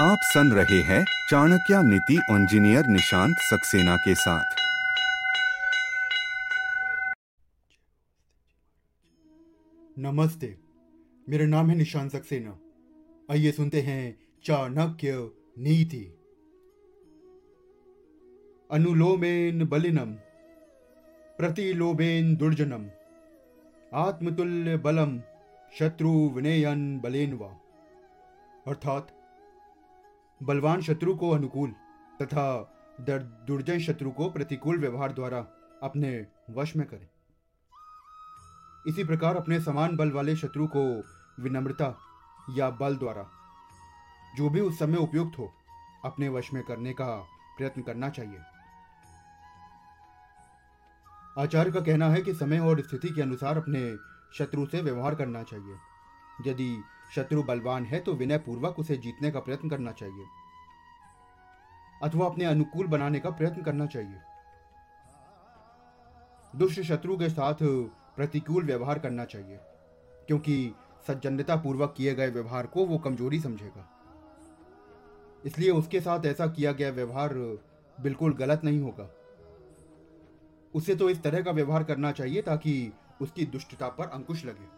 आप सुन रहे हैं चाणक्य नीति इंजीनियर निशांत सक्सेना के साथ। नमस्ते, मेरा नाम है निशांत सक्सेना। आइए सुनते हैं चाणक्य नीति। अनुलोमेन बलिनम, प्रतिलोभेन दुर्जनम, आत्मतुल्य बलम, शत्रु विनयन बलेनवा। अर्थात बलवान शत्रु को अनुकूल तथा दर- दुर्जय शत्रु को प्रतिकूल व्यवहार द्वारा अपने वश में करें। इसी प्रकार अपने समान बल वाले शत्रु को विनम्रता या बल द्वारा जो भी उस समय उपयुक्त हो, अपने वश में करने का प्रयत्न करना चाहिए। आचार्य का कहना है कि समय और स्थिति के अनुसार अपने शत्रु से व्यवहार करना चाहिए। यदि शत्रु बलवान है तो विनय पूर्वक उसे जीतने का प्रयत्न करना चाहिए। अथवा अपने अनुकूल बनाने का प्रयत्न करना चाहिए। दुष्ट शत्रु के साथ प्रतिकूल व्यवहार करना चाहिए, क्योंकि सज्जनता पूर्वक किए गए व्यवहार को वो कमज़ोरी समझेगा। इसलिए उसके साथ ऐसा किया गया व्यवहार बिल्कुल गलत नहीं होगा। उसे तो इस तरह का व्यवहार करना चाहिए ताकि उसकी दुष्टता पर अंकुश लगे।